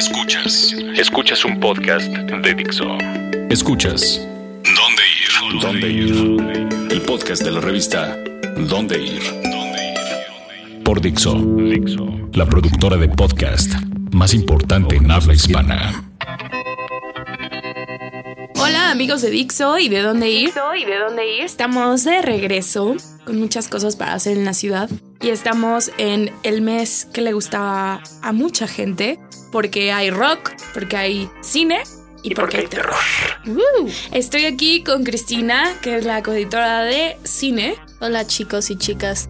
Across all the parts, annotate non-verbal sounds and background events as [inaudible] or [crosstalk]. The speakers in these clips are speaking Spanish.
Escuchas. Escuchas un podcast de Dixo. Escuchas. ¿Dónde ir? ¿Dónde ir? El podcast de la revista ¿Dónde ir? Por Dixo. La productora de podcast más importante en habla hispana. Hola amigos de Dixo y de dónde ir. y de dónde ir. Estamos de regreso con muchas cosas para hacer en la ciudad y estamos en el mes que le gusta a mucha gente porque hay rock, porque hay cine y, porque, hay terror. Uh. Estoy aquí con Cristina, que es la coeditora de cine. Hola chicos y chicas.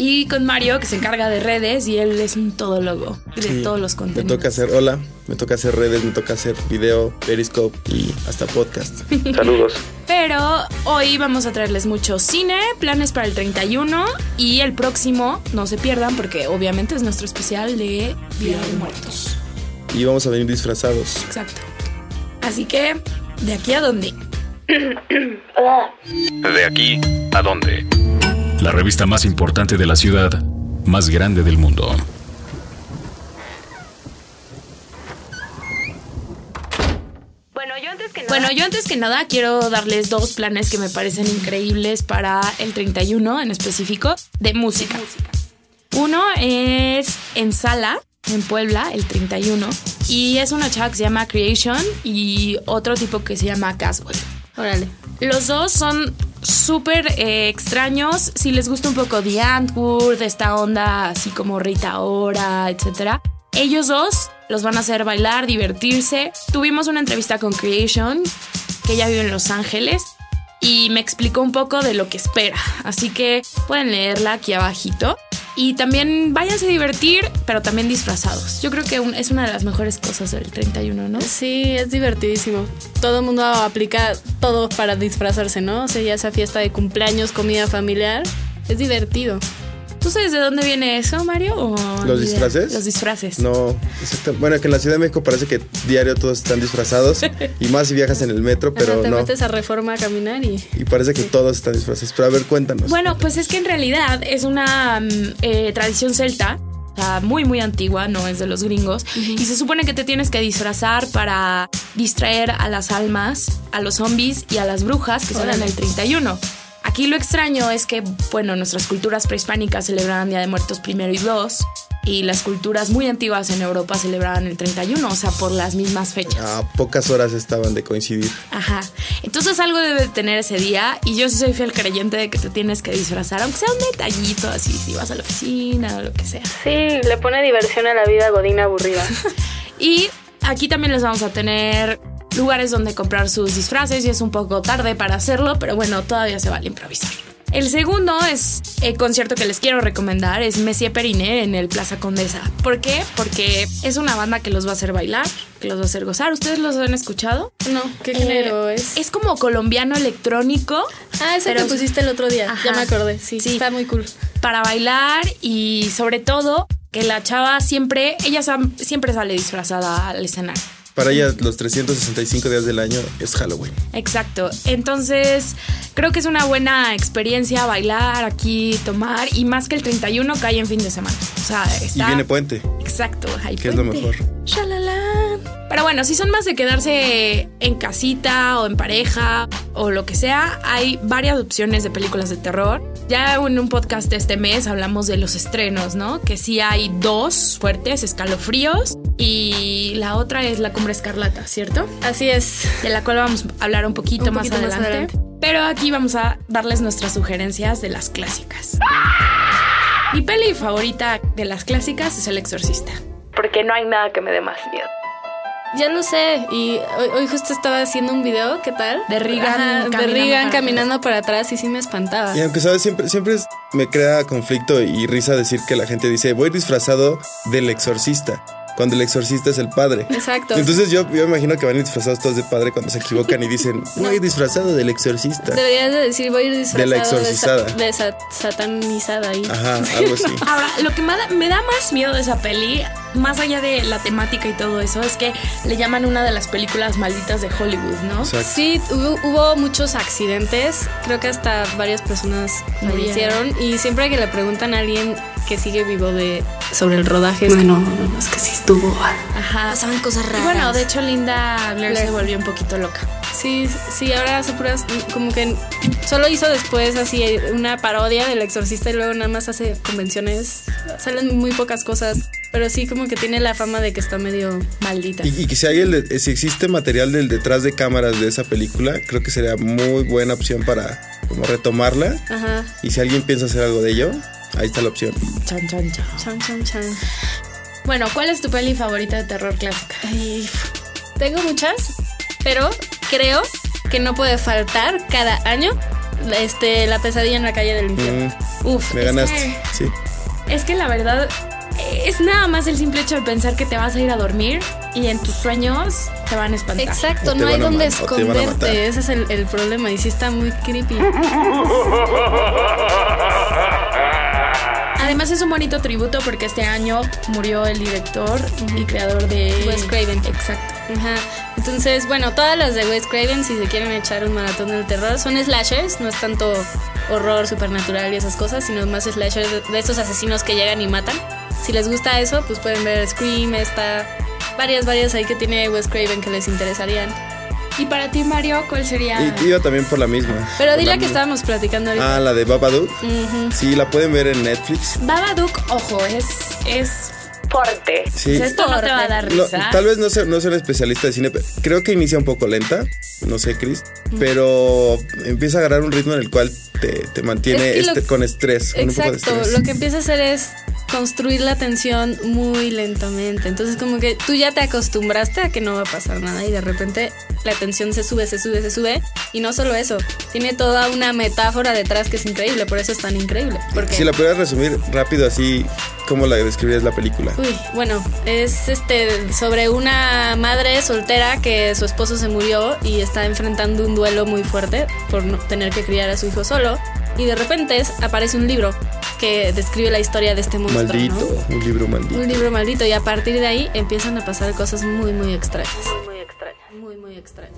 Y con Mario, que se encarga de redes y él es un todólogo de todos los contenidos. Me toca hacer, hola, me toca hacer redes, me toca hacer video, Periscope y hasta podcast. [laughs] Saludos. Pero hoy vamos a traerles mucho cine, planes para el 31 y el próximo, no se pierdan porque obviamente es nuestro especial de Día de Muertos. Y vamos a venir disfrazados. Exacto. Así que, ¿de aquí a dónde? [coughs] ¿De aquí a dónde? La revista más importante de la ciudad, más grande del mundo. Bueno, yo antes que nada quiero darles dos planes que me parecen increíbles para el 31 en específico de música. Uno es en sala, en Puebla, el 31, y es una chava que se llama Creation y otro tipo que se llama Caswell. Órale. Los dos son súper eh, extraños. Si les gusta un poco The Antwoord, esta onda así como Rita Ora, etc. Ellos dos los van a hacer bailar, divertirse. Tuvimos una entrevista con Creation, que ella vive en Los Ángeles, y me explicó un poco de lo que espera. Así que pueden leerla aquí abajito. Y también váyanse a divertir, pero también disfrazados. Yo creo que es una de las mejores cosas del 31, ¿no? Sí, es divertidísimo. Todo el mundo aplica todo para disfrazarse, ¿no? O sea, ya esa fiesta de cumpleaños, comida familiar, es divertido. ¿Tú sabes de dónde viene eso, Mario? ¿Los disfraces? Los disfraces. No, exactamente. Bueno, que en la Ciudad de México parece que diario todos están disfrazados [laughs] y más si viajas en el metro, pero te no. metes a reforma a caminar y... Y parece que todos están disfrazados. Pero a ver, cuéntanos. Bueno, pues es que en realidad es una mm, eh, tradición celta. o sea, Muy, muy antigua, no es de los gringos. Y se supone que te tienes que disfrazar para distraer a las almas, a los zombies y a las brujas que salen el 31. Aquí lo extraño es que, bueno, nuestras culturas prehispánicas celebraban Día de Muertos primero y dos, y las culturas muy antiguas en Europa celebraban el 31, o sea, por las mismas fechas. A pocas horas estaban de coincidir. Ajá. Entonces algo debe de tener ese día, y yo sí soy fiel creyente de que te tienes que disfrazar, aunque sea un detallito así, si vas a la oficina o lo que sea. Sí, le pone diversión a la vida godina aburrida. [laughs] Y aquí también les vamos a tener lugares donde comprar sus disfraces y es un poco tarde para hacerlo, pero bueno, todavía se vale improvisar. El segundo es el concierto que les quiero recomendar, es Messier Periné en el Plaza Condesa. ¿Por qué? Porque es una banda que los va a hacer bailar, que los va a hacer gozar. ¿Ustedes los han escuchado? No, ¿qué género Eh, es? Es como colombiano electrónico. Ah, ese pero- que pusiste el otro día. Ajá. Ya me acordé. Sí, Sí. está muy cool. para bailar y sobre todo que la chava siempre, ella siempre sale disfrazada al escenario. Para ella, los 365 días del año es Halloween. Exacto. Entonces, creo que es una buena experiencia bailar aquí, tomar y más que el 31 cae en fin de semana. O sea, está Y viene puente. Exacto, hay Que es lo mejor. Pero bueno, si son más de quedarse en casita o en pareja o lo que sea, hay varias opciones de películas de terror. Ya en un podcast de este mes hablamos de los estrenos, ¿no? Que sí hay dos fuertes, escalofríos, y la otra es La Cumbre Escarlata, ¿cierto? Así es. De la cual vamos a hablar un poquito, Un más, poquito más adelante. Pero aquí vamos a darles nuestras sugerencias de las clásicas. Mi peli favorita de las clásicas es El Exorcista. Porque no hay nada que me dé más miedo. Ya lo sé. Y hoy, hoy justo estaba haciendo un video, ¿qué tal? De Regan Ajá, de caminando Regan para caminando para atrás y sí me espantaba. Y aunque sabes, siempre, siempre es- me crea conflicto y risa decir que la gente dice, voy disfrazado del exorcista, cuando el exorcista es el padre. Exacto. Entonces yo, yo me imagino que van disfrazados todos de padre cuando se equivocan y dicen, [laughs] voy disfrazado del exorcista. Deberías de decir, voy a ir disfrazado De la exorcizada. sa- De, sa- satanizada ahí. Ajá, [laughs] algo así. [laughs] Ahora, lo que me da, me da más miedo de esa peli, más allá de la temática y todo eso, es que le llaman una de las películas malditas de Hollywood, ¿no? Exacto. Sí, hubo, hubo muchos accidentes. Creo que hasta varias personas fallecieron. Y siempre que le preguntan a alguien que sigue vivo de sobre el rodaje, es que no, no, no, es que sí, tuvo. Ajá. Pasaban cosas Y raras. bueno, de hecho Linda Blair se Blair. volvió un poquito loca. Sí, sí, ahora hace puras. Como que solo hizo después así una parodia del exorcista y luego nada más hace convenciones. Salen muy pocas cosas. Pero sí, como que tiene la fama de que está medio. Maldita. Y, y que si hay el de- si existe material del detrás de cámaras de esa película, creo que sería muy buena opción para como retomarla. Ajá. Y si alguien piensa hacer algo de ello, ahí está la opción. Chan, chan, chan. Chan, chan, chan. Bueno, ¿cuál es tu peli favorita de terror clásica? Ay, tengo muchas, pero creo que no puede faltar cada año este, la pesadilla en la calle del infierno. Mm, Uf, me ganaste. que- Sí. Es que la verdad es nada más el simple hecho de pensar que te vas a ir a dormir y en tus sueños te van a espantar. Exacto, no hay matar. esconderte. Ese es el, el problema. Y sí está muy creepy. [laughs] Además es un bonito tributo porque este año murió el director y creador de Wes Craven. Exacto. Ajá. Entonces, bueno, todas las de Wes Craven, si se quieren echar un maratón del terror, son slashers, no es tanto horror supernatural y esas cosas, sino más slashers de, de estos asesinos que llegan y matan. Si les gusta eso, pues pueden ver Scream, está varias, varias ahí que tiene Wes Craven que les interesarían. Y para ti, Mario, ¿cuál sería? Y iba también por la misma. Pero Por di la que misma. estábamos platicando ahorita. Ah, la de Babadook. Ujú. Sí, la pueden ver en Netflix. Babadook, ojo, es, es fuerte. Sí. O sea, esto no te va a dar No, risa. tal vez no sea, no sea un especialista de cine, pero creo que inicia un poco lenta, no sé, Chris, pero empieza a agarrar un ritmo en el cual te, te mantiene Es que lo- este- con estrés, con un poco de Exacto, estrés. lo que empieza a hacer es construir la tensión muy lentamente. Entonces como que tú ya te acostumbraste a que no va a pasar nada y de repente la tensión se sube, se sube, se sube. Y no solo eso, tiene toda una metáfora detrás que es increíble, por eso es tan increíble. Porque, Si la pudieras resumir rápido así, ¿cómo la describirías la película? Uy, bueno, es este sobre una madre soltera que su esposo se murió y está enfrentando un duelo muy fuerte por no tener que criar a su hijo solo. Y de repente aparece un libro que describe la historia de este monstruo. un libro maldito. Un libro maldito y a partir de ahí empiezan a pasar cosas muy muy extrañas. Muy muy extrañas.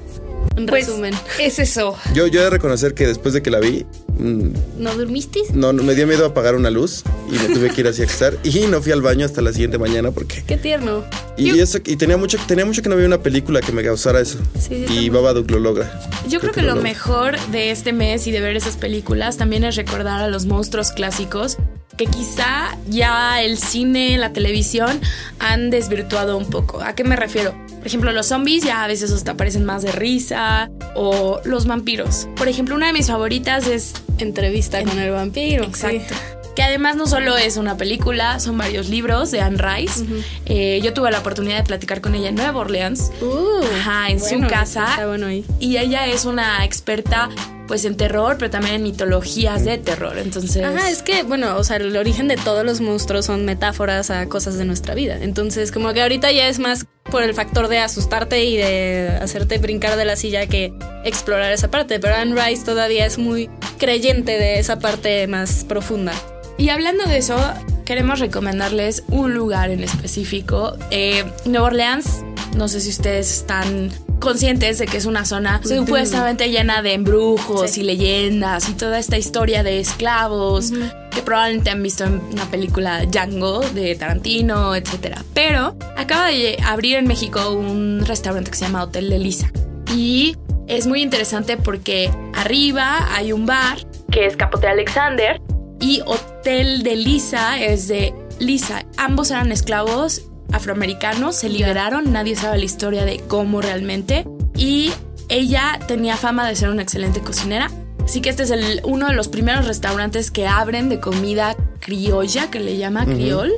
En Pues, resumen, es eso. Yo, yo he de reconocer que después de que la vi, mm, ¿no dormiste? no, no, me dio miedo apagar una luz y me tuve que ir así a estar y no fui al baño hasta la siguiente mañana porque... Qué tierno. Y, eso, y tenía mucho tenía mucho que no veía una película que me causara eso. Sí, sí, y Babadook lo logra. Yo creo que lo logra. mejor de este mes y de ver esas películas también es recordar a los monstruos clásicos que quizá ya el cine, la televisión han desvirtuado un poco. ¿A qué me refiero? Por ejemplo, los zombies ya a veces hasta parecen más de risa o los vampiros. Por ejemplo, una de mis favoritas es Entrevista con el vampiro. Exacto. Que además no solo es una película, son varios libros de Anne Rice. Eh, yo tuve la oportunidad de platicar con ella en Nueva Orleans. Uh, Ajá, en bueno, su casa. Está bueno ahí. Y ella es una experta pues en terror, pero también en mitologías de terror. Entonces, Ajá, es que, bueno, o sea, el origen de todos los monstruos son metáforas a cosas de nuestra vida. Entonces, como que ahorita ya es más por el factor de asustarte y de hacerte brincar de la silla que explorar esa parte. Pero Anne Rice todavía es muy creyente de esa parte más profunda. Y hablando de eso, queremos recomendarles un lugar en específico. Eh, Nueva Orleans, no sé si ustedes están conscientes de que es una zona supuestamente llena de embrujos Sí. y leyendas y toda esta historia de esclavos que probablemente han visto en una película Django de Tarantino, etcétera. Pero acaba de abrir en México un restaurante que se llama Hotel de Lisa y es muy interesante porque arriba hay un bar que es Capote Alexander y Hotel de Lisa es de Lisa. Ambos eran esclavos afroamericanos, se liberaron, nadie sabe la historia de cómo realmente. Y ella tenía fama de ser una excelente cocinera. Así que este es el, uno de los primeros restaurantes que abren de comida criolla, que le llama criol,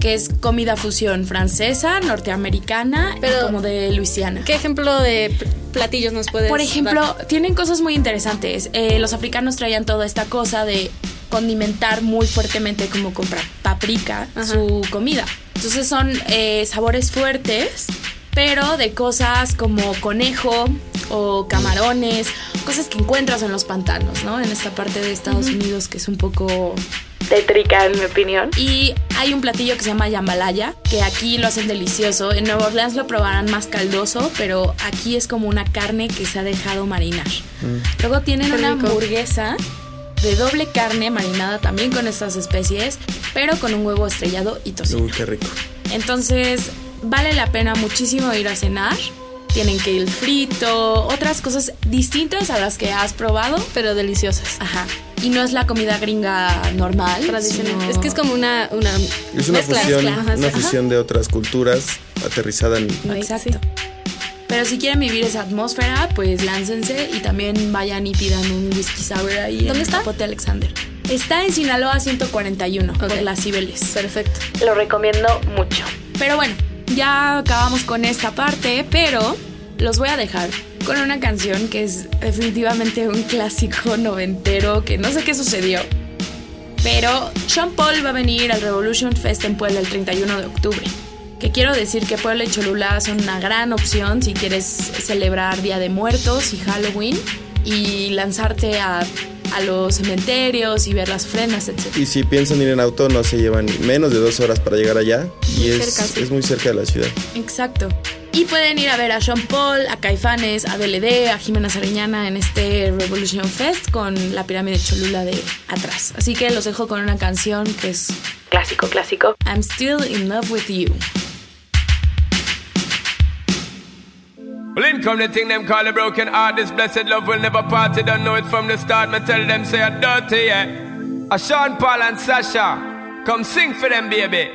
que es comida fusión francesa, norteamericana, y Pero- como de Luisiana. ¿Qué ejemplo de pl- platillos nos puedes Por ejemplo, dar? tienen cosas muy interesantes. Eh, los africanos traían toda esta cosa de condimentar muy fuertemente como con paprika Ajá. su comida. Entonces son eh, sabores fuertes, pero de cosas como conejo o camarones, cosas que encuentras en los pantanos, ¿no? En esta parte de Estados Unidos que es un poco tétrica en mi opinión. Y hay un platillo que se llama jambalaya, que aquí lo hacen delicioso. En Nueva Orleans lo probarán más caldoso, pero aquí es como una carne que se ha dejado marinar. Luego tienen Qué una rico. hamburguesa de doble carne marinada también con estas especies, pero con un huevo estrellado y tocino. Uy, qué rico. Entonces, vale la pena muchísimo ir a cenar. Tienen que ir frito, otras cosas distintas a las que has probado. Pero deliciosas. Ajá. Y no es la comida gringa normal. Tradicional. sino- Es que es como una, una Es una mezcla, fusión, mezcla, ajá, una ajá. fusión de otras culturas aterrizada en... Exacto. Pero si quieren vivir esa atmósfera, pues láncense y también vayan y pidan un whisky sour ahí. ¿Dónde en está? Capote Alexander. Está en Sinaloa 141, por Ok. las Cibeles. Perfecto. Lo recomiendo mucho. Pero bueno, ya acabamos con esta parte, pero los voy a dejar con una canción que es definitivamente un clásico [laughs] noventero que no sé qué sucedió. Pero Sean Paul va a venir al Revolution Fest en Puebla el 31 de octubre. Que quiero decir que Puebla y Cholula son una gran opción si quieres celebrar Día de Muertos y Halloween y lanzarte a, a los cementerios y ver las ofrendas, etc. Y si piensan ir en auto, no se llevan menos de dos horas para llegar allá. Y Muy es, cerca, sí. es muy cerca de la ciudad. Exacto. Y pueden ir a ver a Sean Paul, a Caifanes, a DLD, a Jimena Sariñana en este Revolution Fest con la pirámide Cholula de atrás. Así que los dejo con una canción que es clásico, clásico. I'm still in love with you. Well, in come the thing them call a broken heart. This blessed love will never part. You don't know it from the start. Me tell them say a dirty, yeah. A Sean Paul and Sasha, come sing for them, baby.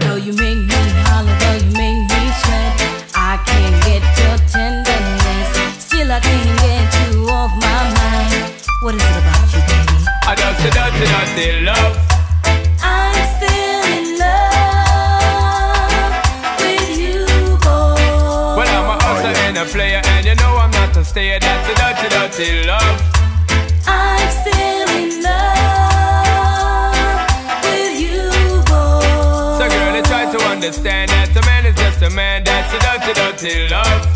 Though you make me holler, though you make me sweat, I can't get your tenderness. Still, I can't get you off my mind. What is it about you, baby? I just a dirty, dirty love. Not a a dirty, dirty love. I'm still in love with you, boy. So, girl, you try to understand that a man is just a man. That's a dirty, dirty love.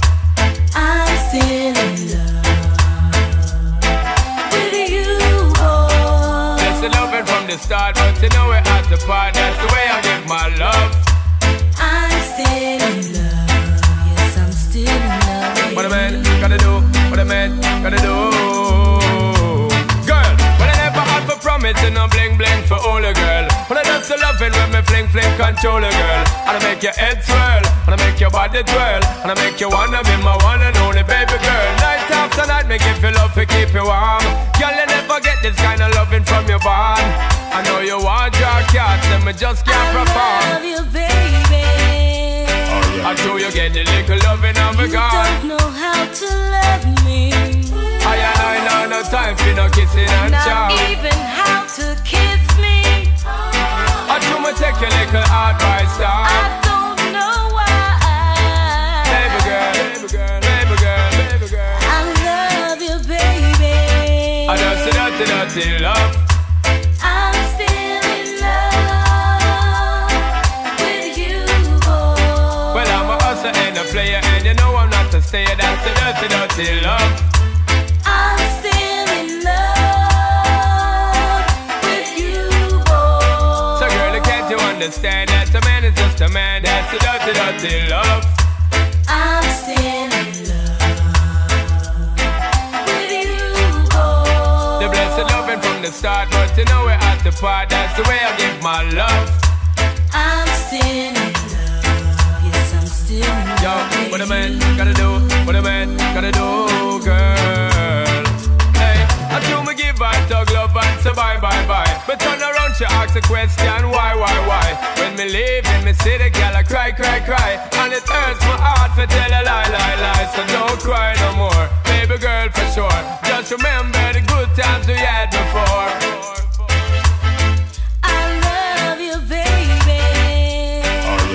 I'm still in love with you, boy. That's the loving from the start, but you know we're at the part. That's the way I give my love. I'm still in love. Fling fling control a girl. And I make your head swirl, and I make your body twirl, and I make you wanna be my one and only baby girl. Night after night, give you love to keep you warm. Girl, you never get this kind of loving from your bond. I know you want your cats, and me just can't I perform. love you, baby. I do you get the little loving of a You God. don't know how to love me. I and I know no time for no kissing and Not chow. even how to kiss me. I do me take your little advice down. I don't know why. Baby girl, baby girl, baby girl, baby girl. I love you, baby. I a dirty, dirty love. I'm still in love with you, boy. Well, I'm a hustler and a player, and you know I'm not a stayer. That's a dirty, dirty love. Understand that a man is just a man? That's a dirty, dirty love. I'm still in love with you, boy. The blessed loving from the start, but you know we're at the part. That's the way I give my love. I'm still in love. Yes, I'm still in love. Yo, what a man gotta do, But turn around, she ask a question, why, why, why? When me leave in me city, girl, I cry, cry, cry. And it hurts my heart to tell a lie, lie, lie. So don't cry no more, baby girl, for sure. Just remember the good times we had before. I love you, baby.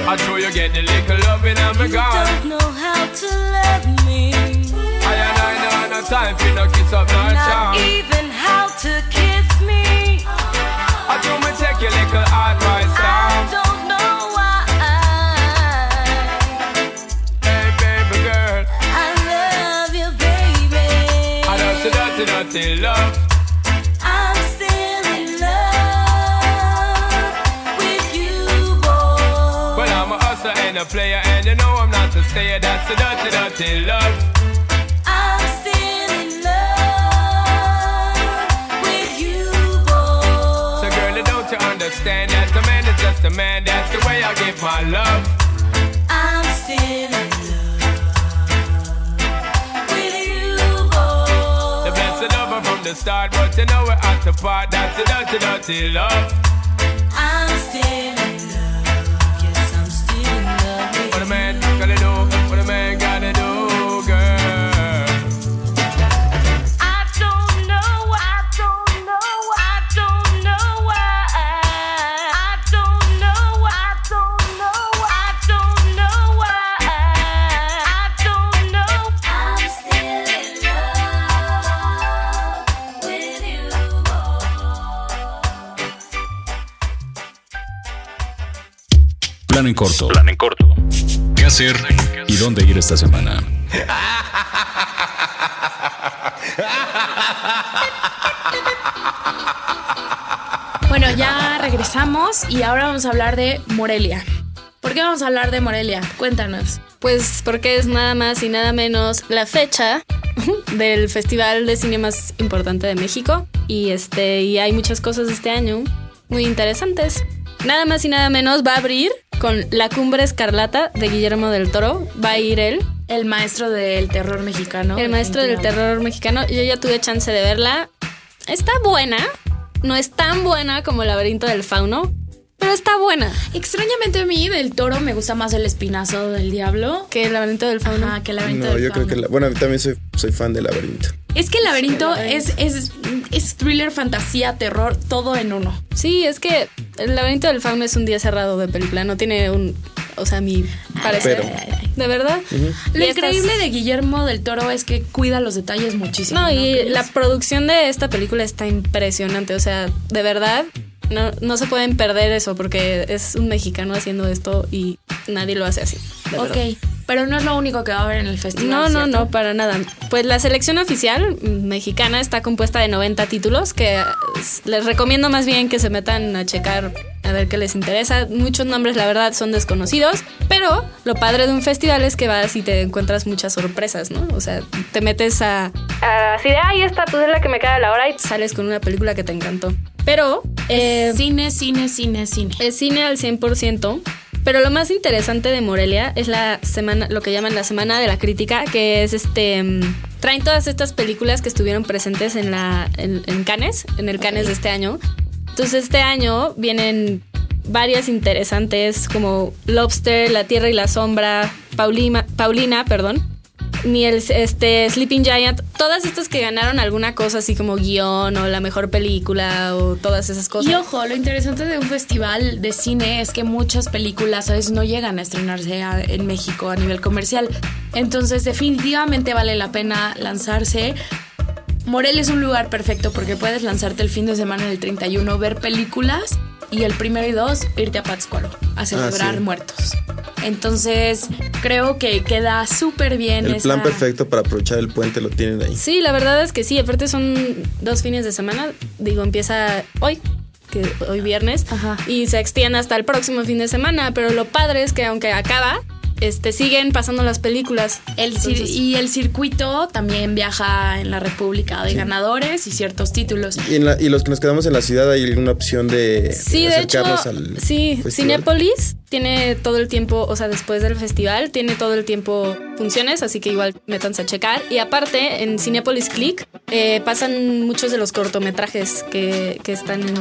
I know you get the little loving and me You gone. don't know how to love me. I and I know no time for no kiss up, no Not charm. even how to player, and you know I'm not a stayer. That's the dirty, dirty love. I'm still in love with you, boy. So, girl, don't you understand that a man is just a man? That's the way I give my love. I'm still in love with you, boy. The blessed over from the start, but you know we're at the part. That's the dirty, dirty love. I'm still Plan en corto. Plan en corto. ¿Qué hacer y dónde ir esta semana? Bueno, ya regresamos y ahora vamos a hablar de Morelia. ¿Por qué vamos a hablar de Morelia? Cuéntanos. Pues porque es nada más y nada menos la fecha [laughs] del festival de cine más importante de México. Y este, y hay muchas cosas este año muy interesantes. Nada más y nada menos va a abrir con La Cumbre Escarlata de Guillermo del Toro. Va a ir él, El maestro del terror mexicano. el maestro del terror mexicano. Yo ya tuve chance de verla. Está buena. No es tan buena como El laberinto del fauno, pero está buena. Extrañamente a mí del toro me gusta más el espinazo del diablo Que El laberinto del fauno. Ajá, que el laberinto No, del yo creo que... la- bueno, también soy, soy fan del laberinto. Es que el laberinto es, es, es thriller, fantasía, terror, todo en uno. Sí, es que El laberinto del fauno es un día cerrado de película, no tiene un, o sea, mi parecer. Pero. De verdad. Lo estas- increíble de Guillermo del Toro es que cuida los detalles muchísimo. No, y la producción de esta película está impresionante, o sea, de verdad no, no se pueden perder eso porque es un mexicano haciendo esto y nadie lo hace así. de Ok, verdad. Pero no es lo único que va a haber en el festival. No, no, ¿cierto? no, para nada. Pues la selección oficial mexicana está compuesta de 90 títulos que les recomiendo más bien que se metan a checar a ver qué les interesa. Muchos nombres, la verdad, son desconocidos, pero lo padre de un festival es que vas y te encuentras muchas sorpresas, ¿no? O sea, te metes a... a- así de, ay, esta pues es la que me queda a la hora y sales con una película que te encantó. Pero... eh, Cine, cine, cine, cine. es cine al 100%. Pero lo más interesante de Morelia es la semana, lo que llaman la semana de la crítica, que es este. mm, Traen todas estas películas que estuvieron presentes en la. en, Cannes, en el Cannes de este año. Entonces, este año vienen varias interesantes como Lobster, La Tierra y la Sombra, Paulina, Paulina, perdón. Ni el este, Sleeping Giant, todas estas que ganaron alguna cosa así como guion o la mejor película o todas esas cosas. Y ojo, lo interesante de un festival de cine es que muchas películas a veces no llegan a estrenarse a- en México a nivel comercial. Entonces definitivamente vale la pena lanzarse. Morelia es un lugar perfecto porque puedes lanzarte el fin de semana del 31, ver películas y el primero y dos irte a Pátzcuaro a celebrar sí. muertos. Entonces creo que queda súper bien. El plan perfecto para aprovechar el puente lo tienen ahí. Sí, la verdad es que sí. Aparte son dos fines de semana. Digo, empieza hoy, que hoy viernes, Ajá. y se extiende hasta el próximo fin de semana. Pero lo padre es que aunque acaba, este, siguen pasando las películas. El cir- Entonces, y el circuito también viaja en la República de ganadores y ciertos títulos. Y, en la- y los que nos quedamos en la ciudad hay alguna opción de Sí, de hecho, acercarnos al sí, festival? Cinépolis tiene todo el tiempo, o sea, después del festival, tiene todo el tiempo funciones, así que igual métanse a checar. Y aparte, en Cinépolis Click eh, pasan muchos de los cortometrajes que, que están en,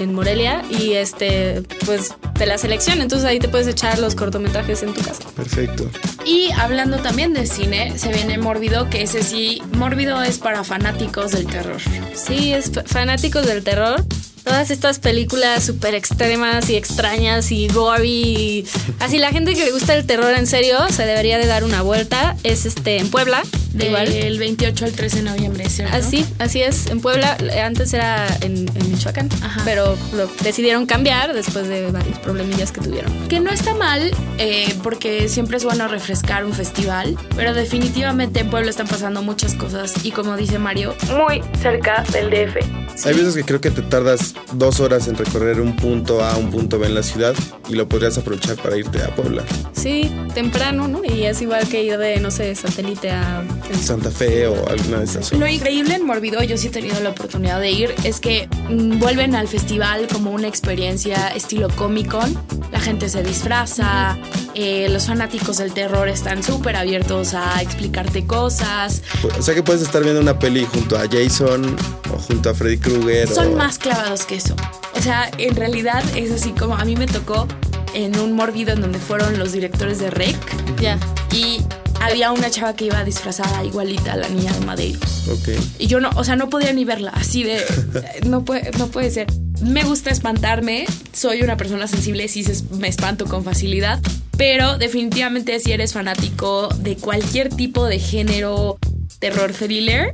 en Morelia y este, pues, de la selección. Entonces ahí te puedes echar los cortometrajes en tu casa. Perfecto. Y hablando también de cine, se viene Mórbido, que ese sí, Mórbido es para fanáticos del terror. Sí, es fanáticos del terror. Todas estas películas súper extremas y extrañas y gory. y- Así la gente que le gusta el terror en serio se debería de dar una vuelta. Es este en Puebla. igual. Del 28 al 13 de noviembre, ¿cierto? Así, así es. En Puebla, eh, antes era en, en Michoacán, Ajá. pero lo decidieron cambiar después de varios problemillas que tuvieron. Que no está mal, eh, porque siempre es bueno refrescar un festival, pero definitivamente en Puebla están pasando muchas cosas y como dice Mario, muy cerca del DF. Hay veces que creo que te tardas dos horas en recorrer un punto A a un punto B en la ciudad y lo podrías aprovechar para irte a Puebla. Sí, temprano, ¿no? Y es igual que ir de, no sé, satélite a Santa Fe o alguna de esas. Lo increíble en Morbido, yo sí he tenido la oportunidad de ir, es que mm, vuelven al festival como una experiencia estilo Comic Con. La gente se disfraza, eh, los fanáticos del terror están súper abiertos a explicarte cosas. O sea que puedes estar viendo una peli junto a Jason o junto a Freddy Krueger. Son o- más clavados que eso. O sea, en realidad es así como a mí me tocó en un Morbido en donde fueron los directores de Rec Ya. y había una chava que iba disfrazada igualita a la niña de Madeiro. Ok. Y yo no, o sea, no podía ni verla, así de, [laughs] no puede, no puede ser. Me gusta espantarme, soy una persona sensible, sí se- me espanto con facilidad, pero definitivamente si eres fanático de cualquier tipo de género terror thriller,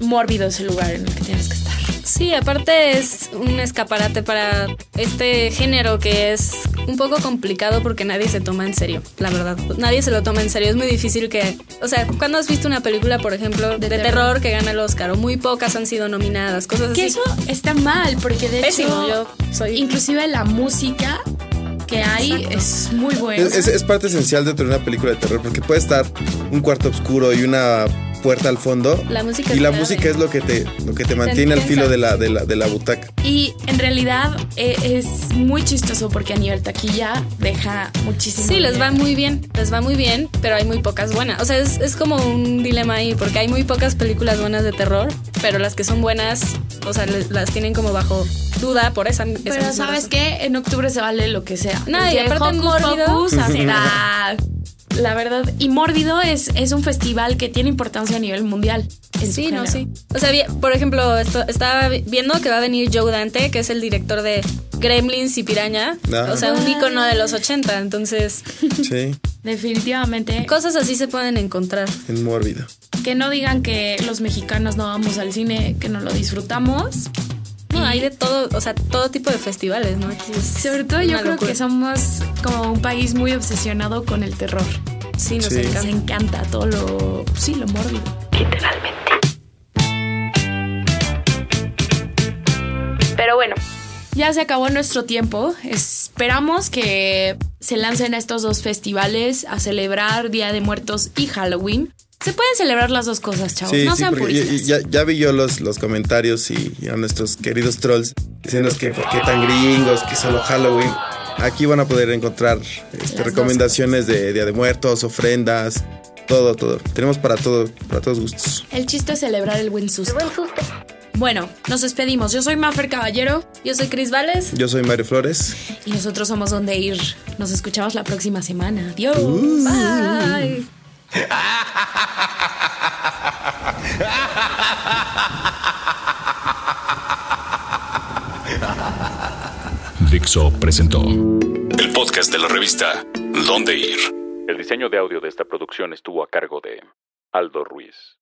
mórbido es el lugar en el que tienes que estar. Sí, aparte es un escaparate para este género que es un poco complicado porque nadie se toma en serio, la verdad. Nadie se lo toma en serio. Es muy difícil que. O sea, cuando has visto una película, por ejemplo, de, terror. terror. que gana el Oscar, o muy pocas han sido nominadas, cosas Que así. eso está mal, porque de Pésimo, hecho, yo soy- inclusive la música que hay es muy es- es parte esencial de tener una película de terror porque puede estar un cuarto oscuro y una puerta al fondo. La música y es la música es lo que te, lo que te mantiene al filo de la, de la, de la butaca. Y en realidad eh, es muy chistoso porque a nivel taquilla deja muchísimo. Sí, les va muy bien, les va muy bien, pero hay muy pocas buenas. O sea, es, es como un dilema ahí, porque hay muy pocas películas buenas de terror, pero las que son buenas, o sea, las tienen como bajo duda por esa. esa Pero ¿sabes razón. qué? En octubre se vale lo que sea. No, y aparte en Mórbido. [laughs] La verdad, y Mórbido es, es un festival que tiene importancia a nivel mundial. Sí, no, sí. O sea, por ejemplo, esto- estaba vi- viendo que va a venir Joe Dante, que es el director de Gremlins y Piraña. Ah. O sea, un icono de los 80. Entonces, Sí, [laughs] Definitivamente. cosas así se pueden encontrar. en mórbido. Que no digan que los mexicanos no vamos al cine, que no lo disfrutamos. No, hay de todo, o sea, todo tipo de festivales, ¿no? Aquí Sobre todo yo creo locura. que somos como un país muy obsesionado con el terror. Sí, nos Sí. Nos encanta. encanta todo lo... Sí, lo mórbido. Pero bueno, ya se acabó nuestro tiempo. Esperamos que se lancen a estos dos festivales a celebrar Día de Muertos y Halloween. Se pueden celebrar las dos cosas, chavos. Sí, no sí, sean puristas. ya- ya vi yo los, los comentarios y, y a nuestros queridos trolls diciendo que por qué tan gringos, que solo Halloween. Aquí van a poder encontrar este, recomendaciones de Día de Muertos, ofrendas, todo, todo. Tenemos para todo, para todos gustos. El chiste es celebrar el buen susto. Bueno, nos despedimos. Yo soy Maffer Caballero Yo soy Cris Vales. Yo soy Mario Flores. y nosotros somos Donde Ir. Nos escuchamos la próxima semana. Adiós. Bye. Dixo presentó el podcast de la revista Dónde Ir. El diseño de audio de esta producción estuvo a cargo de Aldo Ruiz.